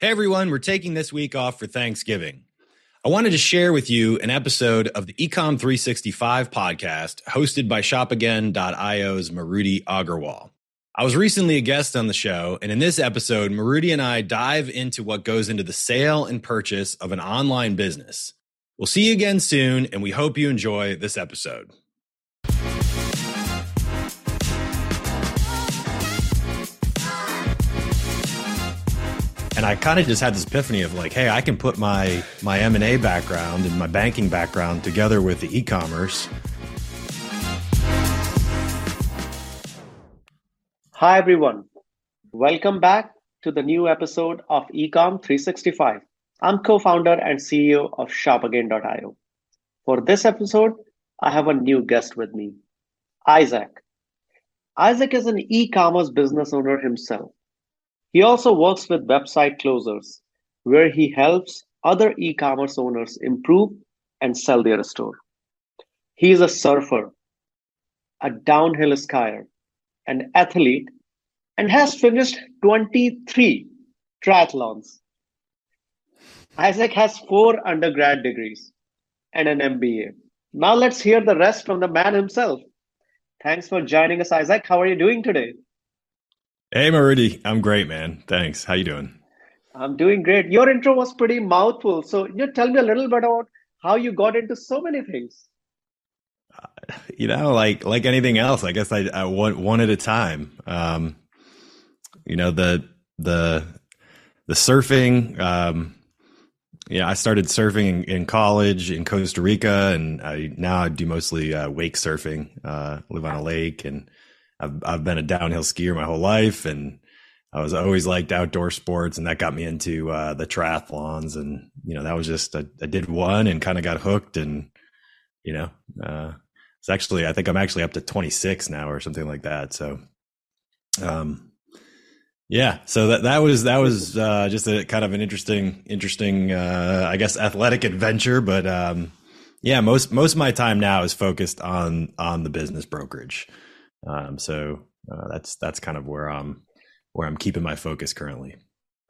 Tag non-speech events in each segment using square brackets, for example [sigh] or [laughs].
Hey everyone, we're taking this week off for Thanksgiving. I wanted to share with you an episode of the Ecom 365 podcast hosted by ShopAgain.io's Maruti Agarwal. I was recently a guest on the show, and in this episode, Maruti and I dive into what goes into the sale and purchase of an online business. We'll see you again soon, and we hope you enjoy this episode. And I kind of just had this epiphany of like, hey, I can put my my M and A background and my banking background together with the e-commerce. Hi everyone, welcome back to the new episode of Ecom 365. I'm co-founder and CEO of ShopAgain.io. For this episode, I have a new guest with me, Izach. Izach is an e-commerce business owner himself he also works with website closers, where he helps other e commerce owners improve and sell their store. He is a surfer, a downhill skier, an athlete, and has finished 23 triathlons. Izach has four undergrad degrees and an MBA. Now let's hear the rest from the man himself. Thanks for joining us, Izach. How are you doing today? Hey, Maruti. I'm great, man. Thanks. How you doing? I'm doing great. Your intro was pretty mouthful. So, you know, tell me a little bit about how you got into so many things. Uh, you know, like like anything else, I guess I, I one one at a time. Um, you know the the the surfing. Um, yeah, I started surfing in, in, college in Costa Rica, and I now I do mostly uh, wake surfing. Uh, live on a lake and I've I've been a downhill skier my whole life, and I was always liked outdoor sports, and that got me into uh, the triathlons. And you know, that was just I, I did one and kind of got hooked, and you know, uh, it's actually I think I'm actually up to 26 now or something like that. So, um, yeah, so that that was that was uh, just a kind of an interesting interesting uh, I guess athletic adventure, but um, yeah, most most of my time now is focused on on the business brokerage. Um, so uh, that's that's kind of where I'm where I'm keeping my focus currently.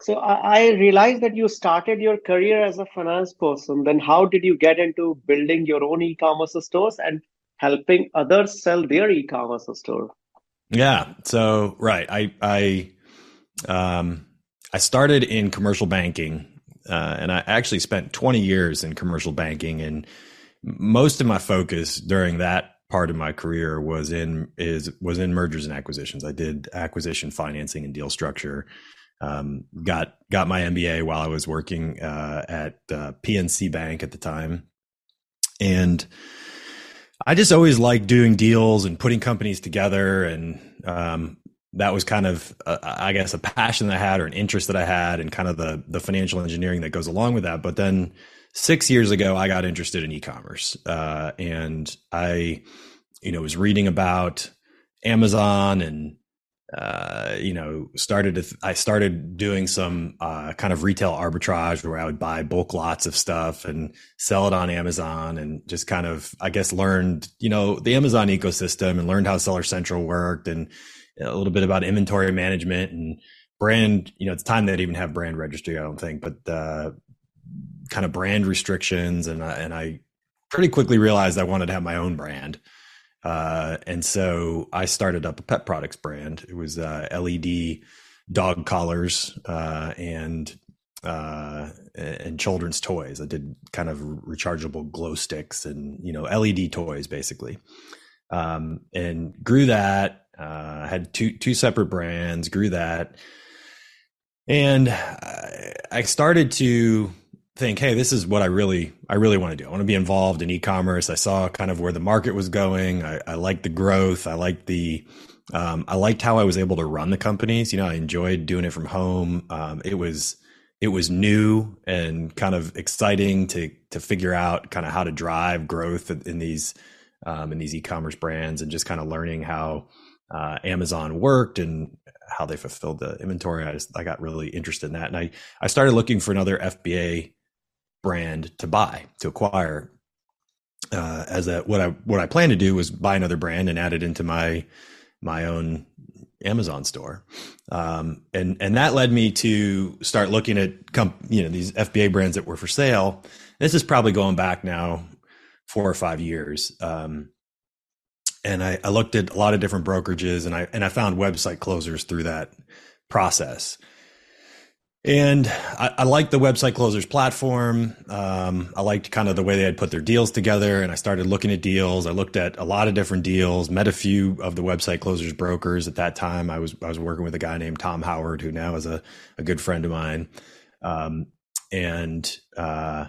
So I realized that you started your career as a finance person. Then how did you get into building your own e-commerce stores and helping others sell their e-commerce store? Yeah. So right, I I um I started in commercial banking, uh, and I actually spent 20 years in commercial banking, and most of my focus during that part of my career was in is was in mergers and acquisitions. I did acquisition financing and deal structure. Um, got got my MBA while I was working uh, at uh, PNC Bank at the time, and I just always liked doing deals and putting companies together, and um, that was kind of uh, I guess a passion that I had or an interest that I had, and kind of the the financial engineering that goes along with that. But then six years ago, I got interested in e-commerce, uh, and I, you know, was reading about Amazon and uh, you know, started to, I started doing some uh, kind of retail arbitrage where I would buy bulk lots of stuff and sell it on Amazon and just kind of, I guess, learned, you know, the Amazon ecosystem and learned how Seller Central worked and a little bit about inventory management and brand, you know, it's time they didn't even have brand registry, I don't think, but uh, kind of brand restrictions, and I, and I pretty quickly realized I wanted to have my own brand. Uh, and so I started up a pet products brand. It was uh, LED dog collars uh, and uh, and children's toys. I did kind of rechargeable glow sticks and you know LED toys basically, um, and grew that. Uh, had two two separate brands. Grew that, and I started to think, hey, this is what I really I really want to do. I want to be involved in e-commerce. I saw kind of where the market was going. I, I liked the growth. I liked the um, I liked how I was able to run the companies. You know, I enjoyed doing it from home. Um, it was it was new and kind of exciting to to figure out kind of how to drive growth in these um, in these e-commerce brands and just kind of learning how uh, Amazon worked and how they fulfilled the inventory. I just I got really interested in that, and I I started looking for another FBA brand to buy to acquire uh, as a what I what I plan to do was buy another brand and add it into my my own Amazon store, um, and and that led me to start looking at comp- you know these FBA brands that were for sale. This is probably going back now four or five years. Um, and I, I, looked at a lot of different brokerages and I and I found website closers through that process. And I, I liked the website closers platform. Um, I liked kind of the way they had put their deals together. And I started looking at deals. I looked at a lot of different deals, met a few of the website closers brokers at that time. I was I was working with a guy named Tom Howard, who now is a, a good friend of mine. Um, and uh,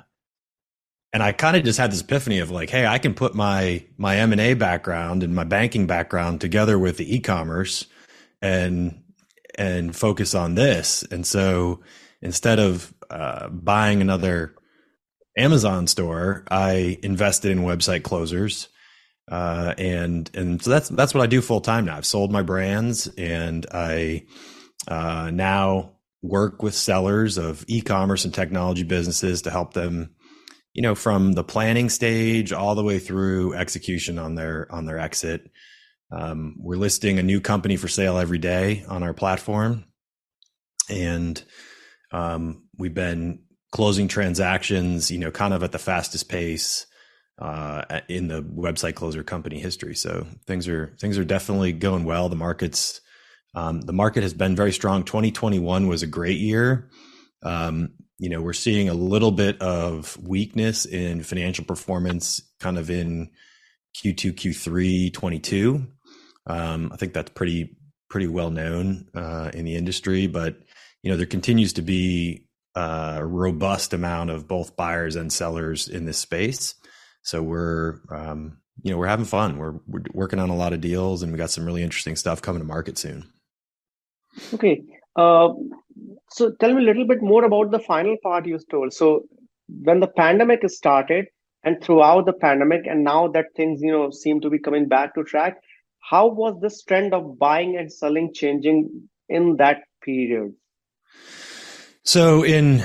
and I kind of just had this epiphany of like, hey, I can put my my M and A background and my banking background together with the e-commerce and and focus on this. And so instead of uh, buying another Amazon store, I invested in website closers. Uh, and and so that's that's what I do full time now. I've sold my brands, and I uh, now work with sellers of e-commerce and technology businesses to help them you know, from the planning stage all the way through execution on their on their exit. Um, we're listing a new company for sale every day on our platform, and um, we've been closing transactions, you know, kind of at the fastest pace uh, in the website closer company history. So things are things are definitely going well. The markets um, the market has been very strong. 2021 was a great year. Um, you know, we're seeing a little bit of weakness in financial performance kind of in Q2, Q3, 22. Um, I think that's pretty, pretty well known uh, in the industry, but, you know, there continues to be a robust amount of both buyers and sellers in this space. So we're, um, you know, we're having fun. We're, we're working on a lot of deals and we got some really interesting stuff coming to market soon. Okay. Uh, so tell me a little bit more about the final part you told. So when the pandemic started and throughout the pandemic, and now that things you know seem to be coming back to track, how was this trend of buying and selling changing in that period? So in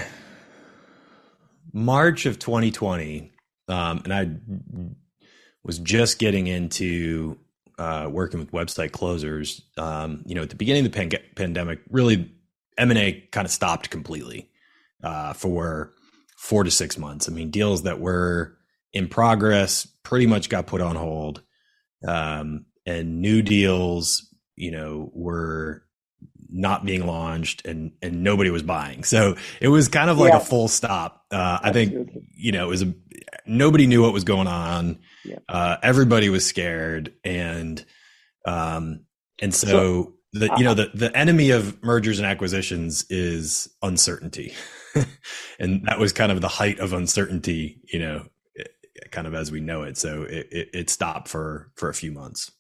March of 2020, um, and I was just getting into uh, working with website closers. Um, you know, at the beginning of the pan- pandemic, really M&A kind of stopped completely uh, for four to six months. I mean, deals that were in progress pretty much got put on hold. Um, and new deals, you know, were not being launched and and nobody was buying. So it was kind of like yeah. a full stop. Uh, I think you know it was a nobody knew what was going on. Yeah. Uh, everybody was scared, and um, and so, so the you know the the enemy of mergers and acquisitions is uncertainty [laughs] and that was kind of the height of uncertainty you know kind of as we know it so it, it, it, stopped for for a few months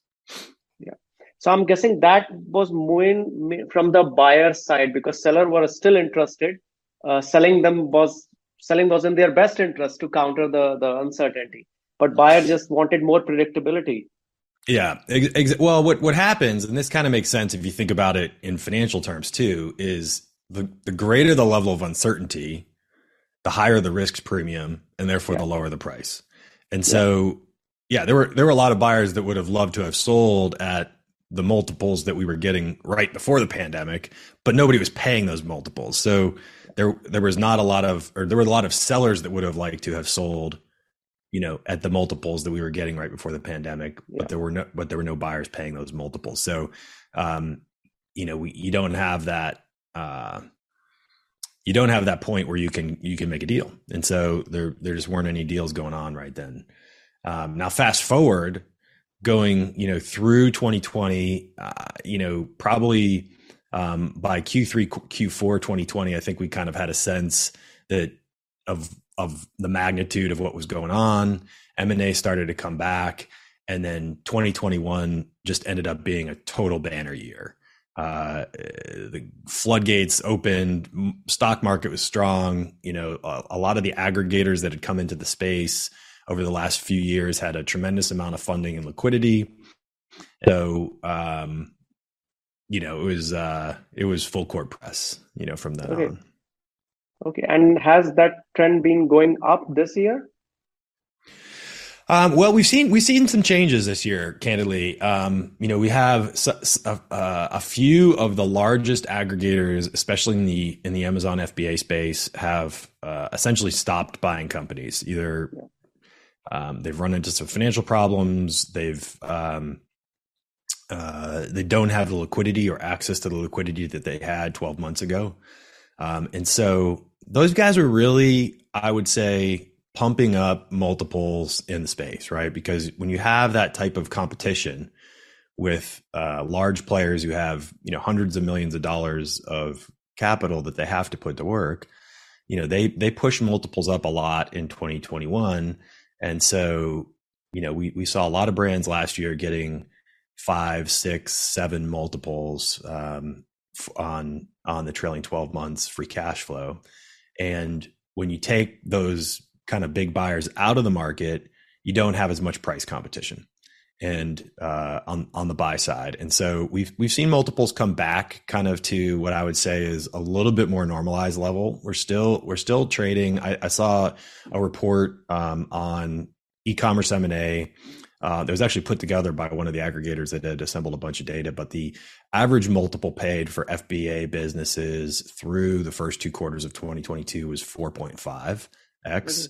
so i'm guessing that was moving from the buyer side because seller were still interested uh, selling them was selling was in their best interest to counter the the uncertainty but buyer just wanted more predictability yeah. Ex- well, what what happens, and this kind of makes sense if you think about it in financial terms too, is the the greater the level of uncertainty, the higher the risks premium, and therefore yeah. the lower the price. And so, yeah. yeah, there were there were a lot of buyers that would have loved to have sold at the multiples that we were getting right before the pandemic, but nobody was paying those multiples. So there there was not a lot of, or there were a lot of sellers that would have liked to have sold you know, at the multiples that we were getting right before the pandemic, yeah. but there were no, but there were no buyers paying those multiples. So, um, you know, we, you don't have that, uh, you don't have that point where you can, you can make a deal. And so there, there just weren't any deals going on right then. Um, now fast forward going, you know, through 2020, uh, you know, probably, um, by Q3, Q4, 2020, I think we kind of had a sense that of of the magnitude of what was going on. M&A started to come back. And then 2021 just ended up being a total banner year. Uh, the floodgates opened, stock market was strong. You know, a, a, lot of the aggregators that had come into the space over the last few years had a tremendous amount of funding and liquidity. So, um, you know, it was uh, it was full court press. You know, from then okay. on. Okay. And has that trend been going up this year? Um, well, we've seen we've seen some changes this year. Candidly, um, you know, we have a, a, a, few of the largest aggregators, especially in the in the Amazon FBA space, have uh, essentially stopped buying companies. Either um, they've run into some financial problems, they've um, uh, they don't have the liquidity or access to the liquidity that they had 12 months ago, um, and so those guys are really, I would say pumping up multiples in the space, right? Because when you have that type of competition with uh, large players who have you know hundreds of millions of dollars of capital that they have to put to work, you know they they push multiples up a lot in 2021, and so you know we we saw a lot of brands last year getting five, six, seven multiples um, on on the trailing 12 months free cash flow, and when you take those kind of big buyers out of the market, you don't have as much price competition and uh, on on the buy side. And so we've we've seen multiples come back kind of to what I would say is a little bit more normalized level. We're still we're still trading. I, I saw a report um, on e-commerce M&A uh, that was actually put together by one of the aggregators that had assembled a bunch of data. But the average multiple paid for FBA businesses through the first two quarters of 2022 was 4.5 X,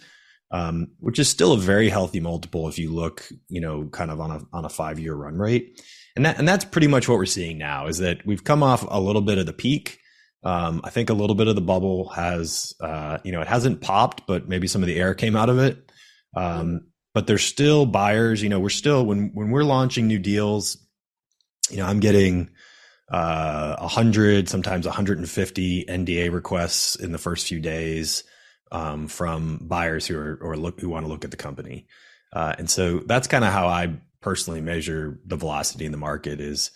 um, which is still a very healthy multiple if you look, you know, kind of on a on a five year run rate. And that and that's pretty much what we're seeing now is that we've come off a little bit of the peak. Um, I think a little bit of the bubble has, uh, you know, it hasn't popped, but maybe some of the air came out of it. Um, but there's still buyers. You know, we're still when when we're launching new deals. You know, I'm getting uh, 100, sometimes 150 NDA requests in the first few days um, from buyers who are or look who want to look at the company. Uh, and so that's kind of how I personally measure the velocity in the market is,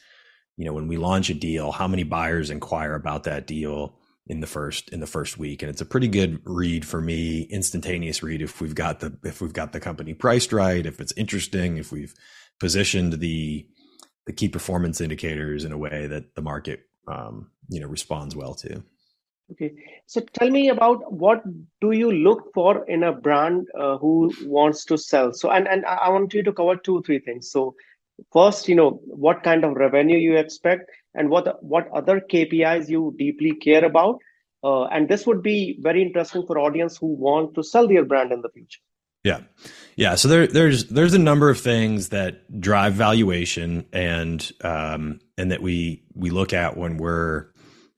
you know, when we launch a deal, how many buyers inquire about that deal in the first in the first week, and it's a pretty good read for me, instantaneous read if we've got the if we've got the company priced right, if it's interesting, if we've positioned the the key performance indicators in a way that the market um, you know responds well to. Okay, so tell me about what do you look for in a brand uh, who wants to sell? So, and and I want you to cover two three things. So, first, you know, what kind of revenue you expect, and what what other KPIs you deeply care about, uh, and this would be very interesting for audience who want to sell their brand in the future. Yeah, yeah. So there, there's there's a number of things that drive valuation, and um, and that we we look at when we're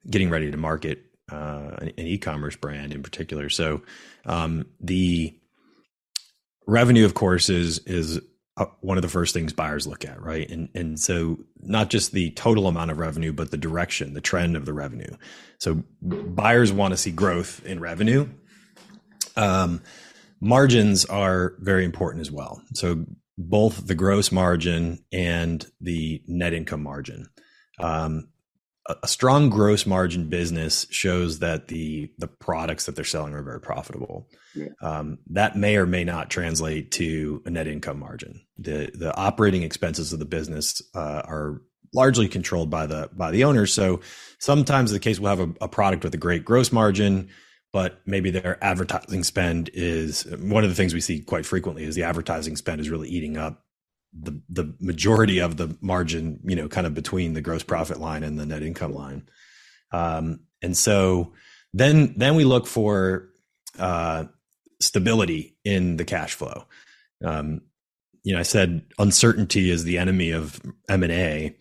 getting ready to market uh, an, e-commerce brand in particular. So um, the revenue, of course, is is uh, one of the first things buyers look at, right? And and so not just the total amount of revenue, but the direction, the trend of the revenue. So buyers want to see growth in revenue. Um, margins are very important as well. So both the gross margin and the net income margin. Um, a strong gross margin business shows that the the products that they're selling are very profitable. Yeah. Um, that may or may not translate to a net income margin. The the operating expenses of the business uh, are largely controlled by the by the owners. So sometimes the case will have a, a product with a great gross margin, but maybe their advertising spend is one of the things we see quite frequently is the advertising spend is really eating up the the majority of the margin, you know, kind of between the gross profit line and the net income line. Um, and so then then we look for uh, stability in the cash flow. Um, you know, I said uncertainty is the enemy of M and A,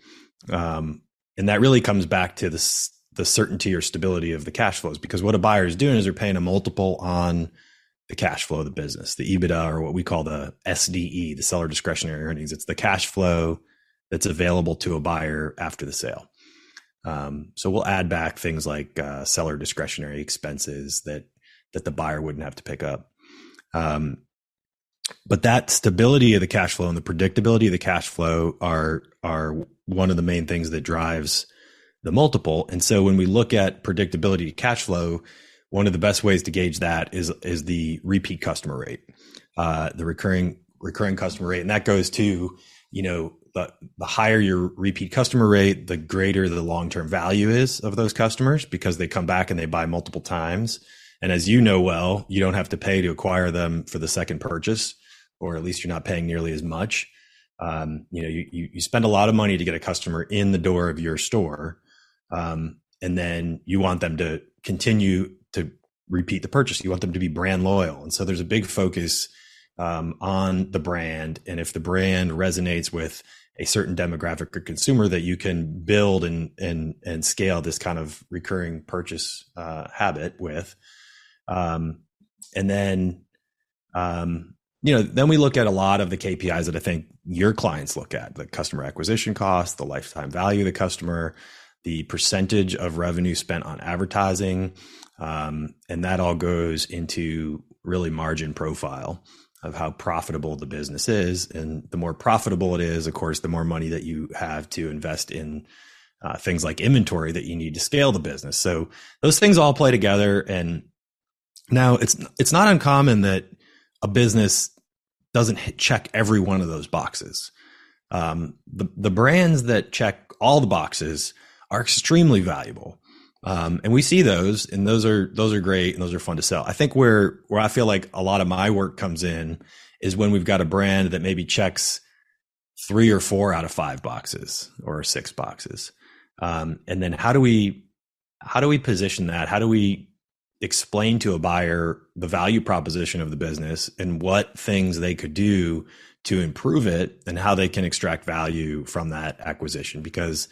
um, and that really comes back to the the certainty or stability of the cash flows. Because what a buyer is doing is they're paying a multiple on the cash flow of the business, the EBITDA or what we call the SDE, the seller discretionary earnings. It's the cash flow that's available to a buyer after the sale. Um, so we'll add back things like uh, seller discretionary expenses that that the buyer wouldn't have to pick up. Um, but that stability of the cash flow and the predictability of the cash flow are are one of the main things that drives the multiple. And so when we look at predictability cash flow, one of the best ways to gauge that is is the repeat customer rate, uh, the recurring recurring customer rate, and that goes to you know the the higher your repeat customer rate, the greater the long term value is of those customers because they come back and they buy multiple times. And as you know well, you don't have to pay to acquire them for the second purchase. or at least you're not paying nearly as much. Um, you know, you, you, you spend a lot of money to get a customer in the door of your store, um, and then you want them to continue to repeat the purchase. You want them to be brand loyal, and so there's a big focus um, on the brand, and if the brand resonates with a certain demographic or consumer that you can build and and and scale this kind of recurring purchase uh, habit with. Um, and then, um, you know, then we look at a lot of the KPIs that I think your clients look at: the customer acquisition cost, the lifetime value of the customer, the percentage of revenue spent on advertising, um, and that all goes into really margin profile of how profitable the business is. And the more profitable it is, of course, the more money that you have to invest in uh, things like inventory that you need to scale the business. So those things all play together. And now it's it's not uncommon that a business doesn't check every one of those boxes. Um, the the brands that check all the boxes are extremely valuable. Um, and we see those, and those are those are great, and those are fun to sell. I think where where I feel like a lot of my work comes in is when we've got a brand that maybe checks three or four out of five boxes or six boxes, um, and then how do we how do we position that? How do we explain to a buyer the value proposition of the business and what things they could do to improve it, and how they can extract value from that acquisition? Because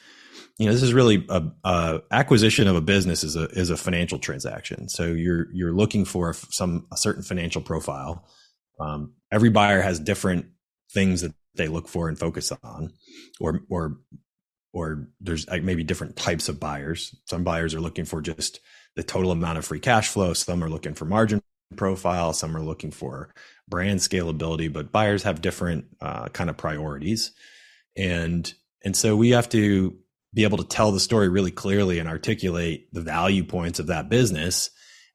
you know this is really a, a, acquisition of a business is a is a financial transaction. So you're you're looking for some a certain financial profile. Um, every buyer has different things that they look for and focus on or or or there's maybe different types of buyers. Some buyers are looking for just the total amount of free cash flow. Some are looking for margin profile. Some are looking for brand scalability but buyers have different uh, kind of priorities. And and so we have to be able to tell the story really clearly and articulate the value points of that business.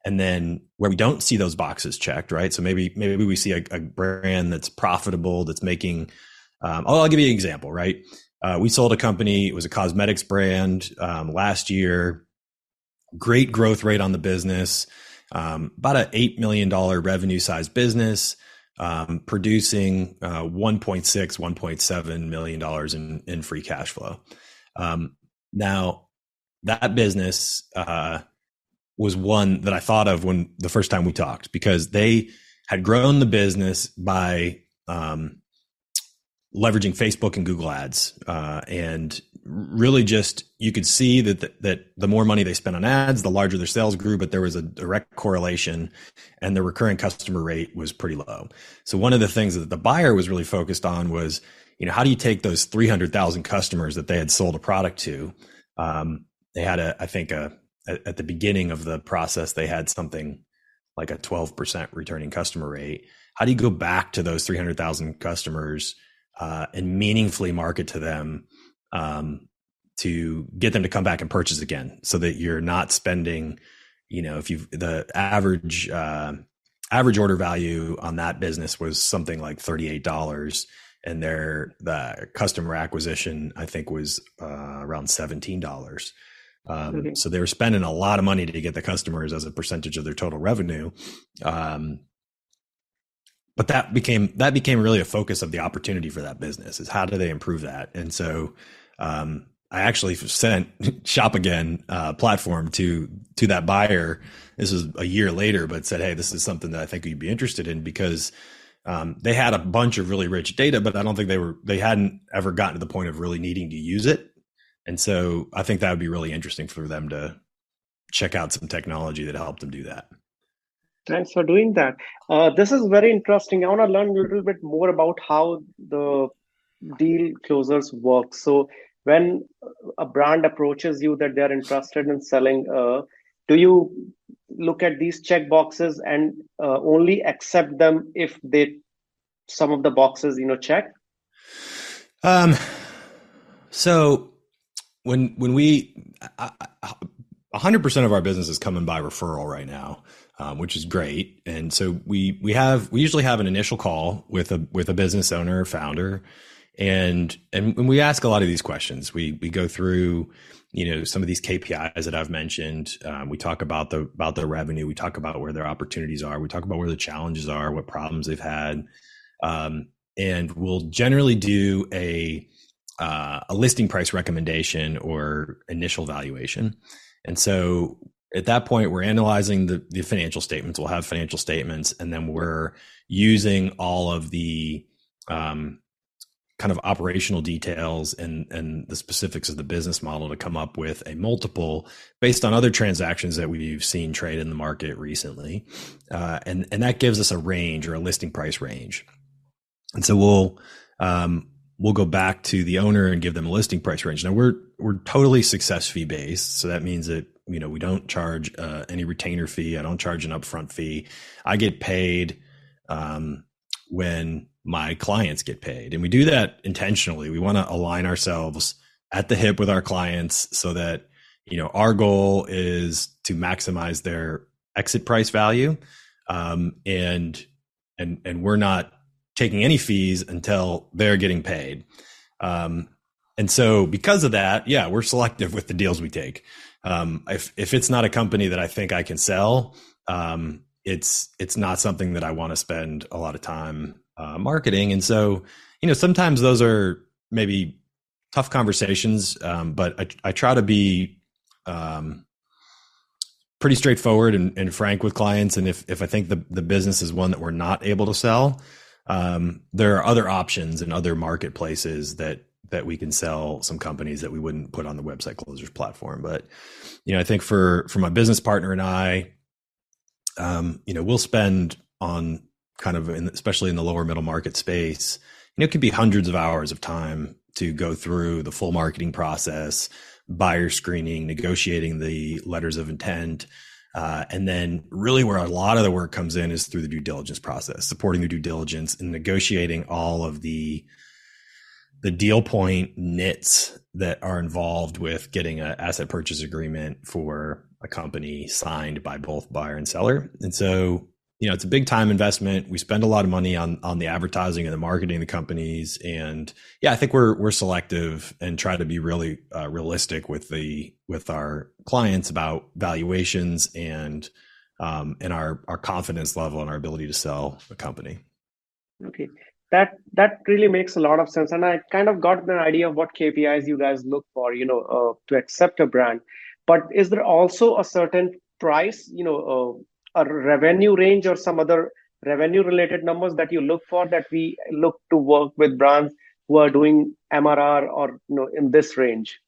And then where we don't see those boxes checked right? So maybe maybe we see a, a brand that's profitable that's making um, I'll, I'll, give you an example right? Uh, we sold a company it was a cosmetics brand um, last year. Great growth rate on the business um, about an $8 million revenue size business um, producing uh, 1.6 1.7 million dollars in, in free cash flow. Um, now, that business uh, was one that I thought of when the first time we talked because they had grown the business by um, leveraging Facebook and Google Ads, uh, and really just you could see that the, that the more money they spent on ads, the larger their sales grew. But there was a direct correlation, and the recurring customer rate was pretty low. So one of the things that the buyer was really focused on was you know, how do you take those 300,000 customers that they had sold a product to? Um, they had a, I think a, at the beginning of the process, they had something like a 12% returning customer rate. How do you go back to those 300,000 customers uh, and meaningfully market to them um, to get them to come back and purchase again so that you're not spending, you know, if you've the average, uh, average order value on that business was something like $38 and their the customer acquisition I think was uh, around seventeen dollars. Um. So they were spending a lot of money to get the customers as a percentage of their total revenue. Um, but that became that became really a focus of the opportunity for that business is how do they improve that? And so um, I actually sent [laughs] Shop Again uh, platform to to that buyer. This was a year later, but said, "Hey, this is something that I think you'd be interested in because." Um, they had a bunch of really rich data, but I don't think they were they hadn't ever gotten to the point of really needing to use it. And so I think that would be really interesting for them to check out some technology that helped them do that. Thanks for doing that. Uh, this is very interesting. I want to learn a little bit more about how the deal closers work. So when a brand approaches you that they're interested in selling, uh, do you look at these check boxes and uh, only accept them if they some of the boxes you know check um so when when we hundred percent of our business is coming by referral right now, um, which is great. And so we we have we usually have an initial call with a with a business owner or founder, and and when we ask a lot of these questions, we we go through you know some of these KPIs that I've mentioned. Um, we talk about the about the revenue. We talk about where their opportunities are. We talk about where the challenges are, what problems they've had. um, and we'll generally do a uh, a listing price recommendation or initial valuation. And so at that point, we're analyzing the, the financial statements. We'll have financial statements, and then we're using all of the um, kind of operational details and and the specifics of the business model to come up with a multiple based on other transactions that we've seen trade in the market recently, uh, and and that gives us a range or a listing price range. And so we'll um, we'll go back to the owner and give them a listing price range. Now we're we're totally success fee based, so that means that you know we don't charge uh, any retainer fee. I don't charge an upfront fee. I get paid um, when my clients get paid, and we do that intentionally. We want to align ourselves at the hip with our clients so that you know our goal is to maximize their exit price value, um, and and and we're not taking any fees until they're getting paid. Um, and so because of that, yeah, we're selective with the deals we take. Um, if if it's not a company that I think I can sell, um, it's it's not something that I want to spend a lot of time uh, marketing. And so, you know, sometimes those are maybe tough conversations, um, but I, I, try to be um, pretty straightforward and, and, frank with clients. And if if I think the the business is one that we're not able to sell, um, there are other options and other marketplaces that that we can sell some companies that we wouldn't put on the website closers platform. But you know, I think for for my business partner and I, um, you know, we'll spend on kind of, in, especially in the lower middle market space, you know, it could be hundreds of hours of time to go through the full marketing process, buyer screening, negotiating the letters of intent, uh, and then really where a lot of the work comes in is through the due diligence process, supporting the due diligence and negotiating all of the the deal point nits that are involved with getting an asset purchase agreement for a company signed by both buyer and seller. And so you know it's a big time investment. We spend a lot of money on on the advertising and the marketing of the companies. And yeah i think we're we're selective and try to be really uh, realistic with the with our clients about valuations and um, and our our confidence level and our ability to sell a company. Okay. That that really makes a lot of sense. And i kind of got an idea of what kpis you guys look for you know uh, to accept a brand. But is there also a certain price you know uh, a revenue range or some other revenue related numbers that you look for that we look to work with brands who are doing MRR or you know in this range?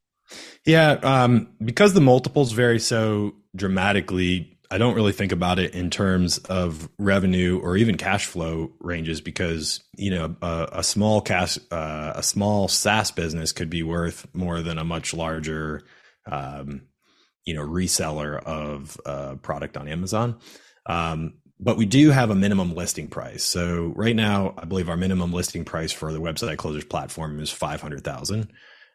Yeah, um, because the multiples vary so dramatically, I don't really think about it in terms of revenue or even cash flow ranges because you know a, a small cash uh, a small SaaS business could be worth more than a much larger um, you know reseller of uh, product on Amazon. Um, but we do have a minimum listing price. So right now, I believe our minimum listing price for the website closers platform is five hundred thousand.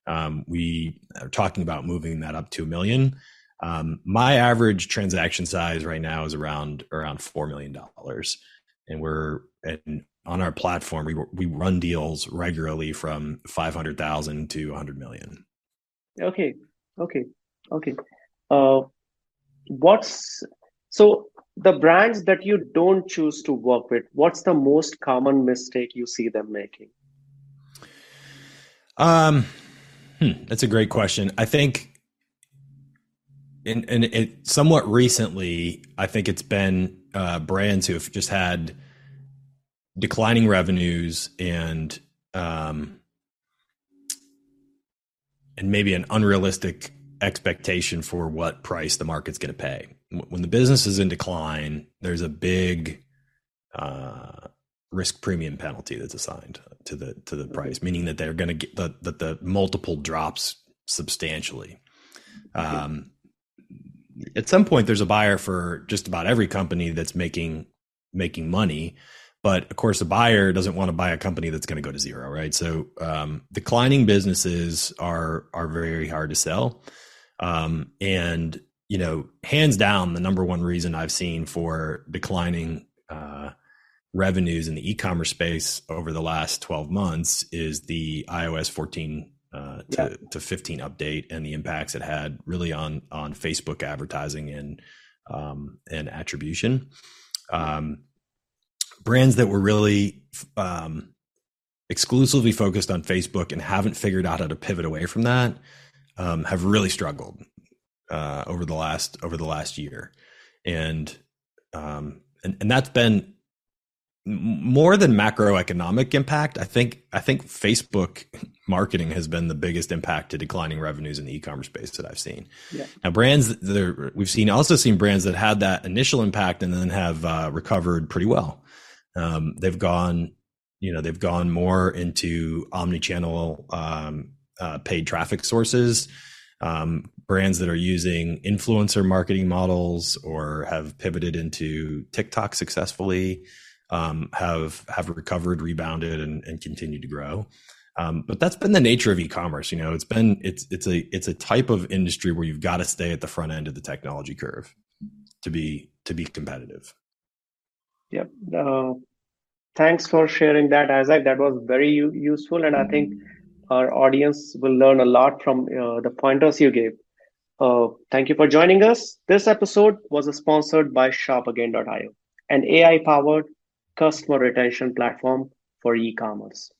Um, we are talking about moving that up to a million. Um, my average transaction size right now is around around four million dollars, and we're and on our platform we we run deals regularly from five hundred thousand to hundred million. Okay, okay, okay. Uh, what's so the brands that you don't choose to work with? What's the most common mistake you see them making? Um, hmm, that's a great question. I think, in, in it somewhat recently, I think it's been uh, brands who have just had declining revenues and um, and maybe an unrealistic expectation for what price the market's going to pay. When the business is in decline, there's a big uh, risk premium penalty that's assigned to the to the price, meaning that they're going to get the, that the multiple drops substantially. Um, at some point, there's a buyer for just about every company that's making making money, but of course, a buyer doesn't want to buy a company that's going to go to zero, right? So, um, declining businesses are are very hard to sell. Um, and you know, hands down, the number one reason I've seen for declining uh, revenues in the e-commerce space over the last 12 months is the iOS 14 uh, to, yeah. to 15 update and the impacts it had really on on Facebook advertising and um, and attribution. Um, brands that were really um, exclusively focused on Facebook and haven't figured out how to pivot away from that um, have really struggled uh, over the last over the last year, and um, and and that's been more than macroeconomic impact. I think I think Facebook marketing has been the biggest impact to declining revenues in the e-commerce space that I've seen. Yeah. Now, brands that we've seen also seen brands that had that initial impact and then have uh, recovered pretty well. Um, they've gone, you know, they've gone more into omni-channel um, uh, paid traffic sources um, brands that are using influencer marketing models or have pivoted into TikTok successfully um, have have recovered, rebounded, and, and continued to grow. Um, but that's been the nature of e-commerce. You know, it's been it's it's a it's a type of industry where you've got to stay at the front end of the technology curve to be to be competitive. Yep. Uh, thanks for sharing that, Izach. That was very u- useful, and I think our audience will learn a lot from uh, the pointers you gave. Uh, thank you for joining us. This episode was sponsored by ShopAgain.io, an AI powered customer retention platform for e commerce.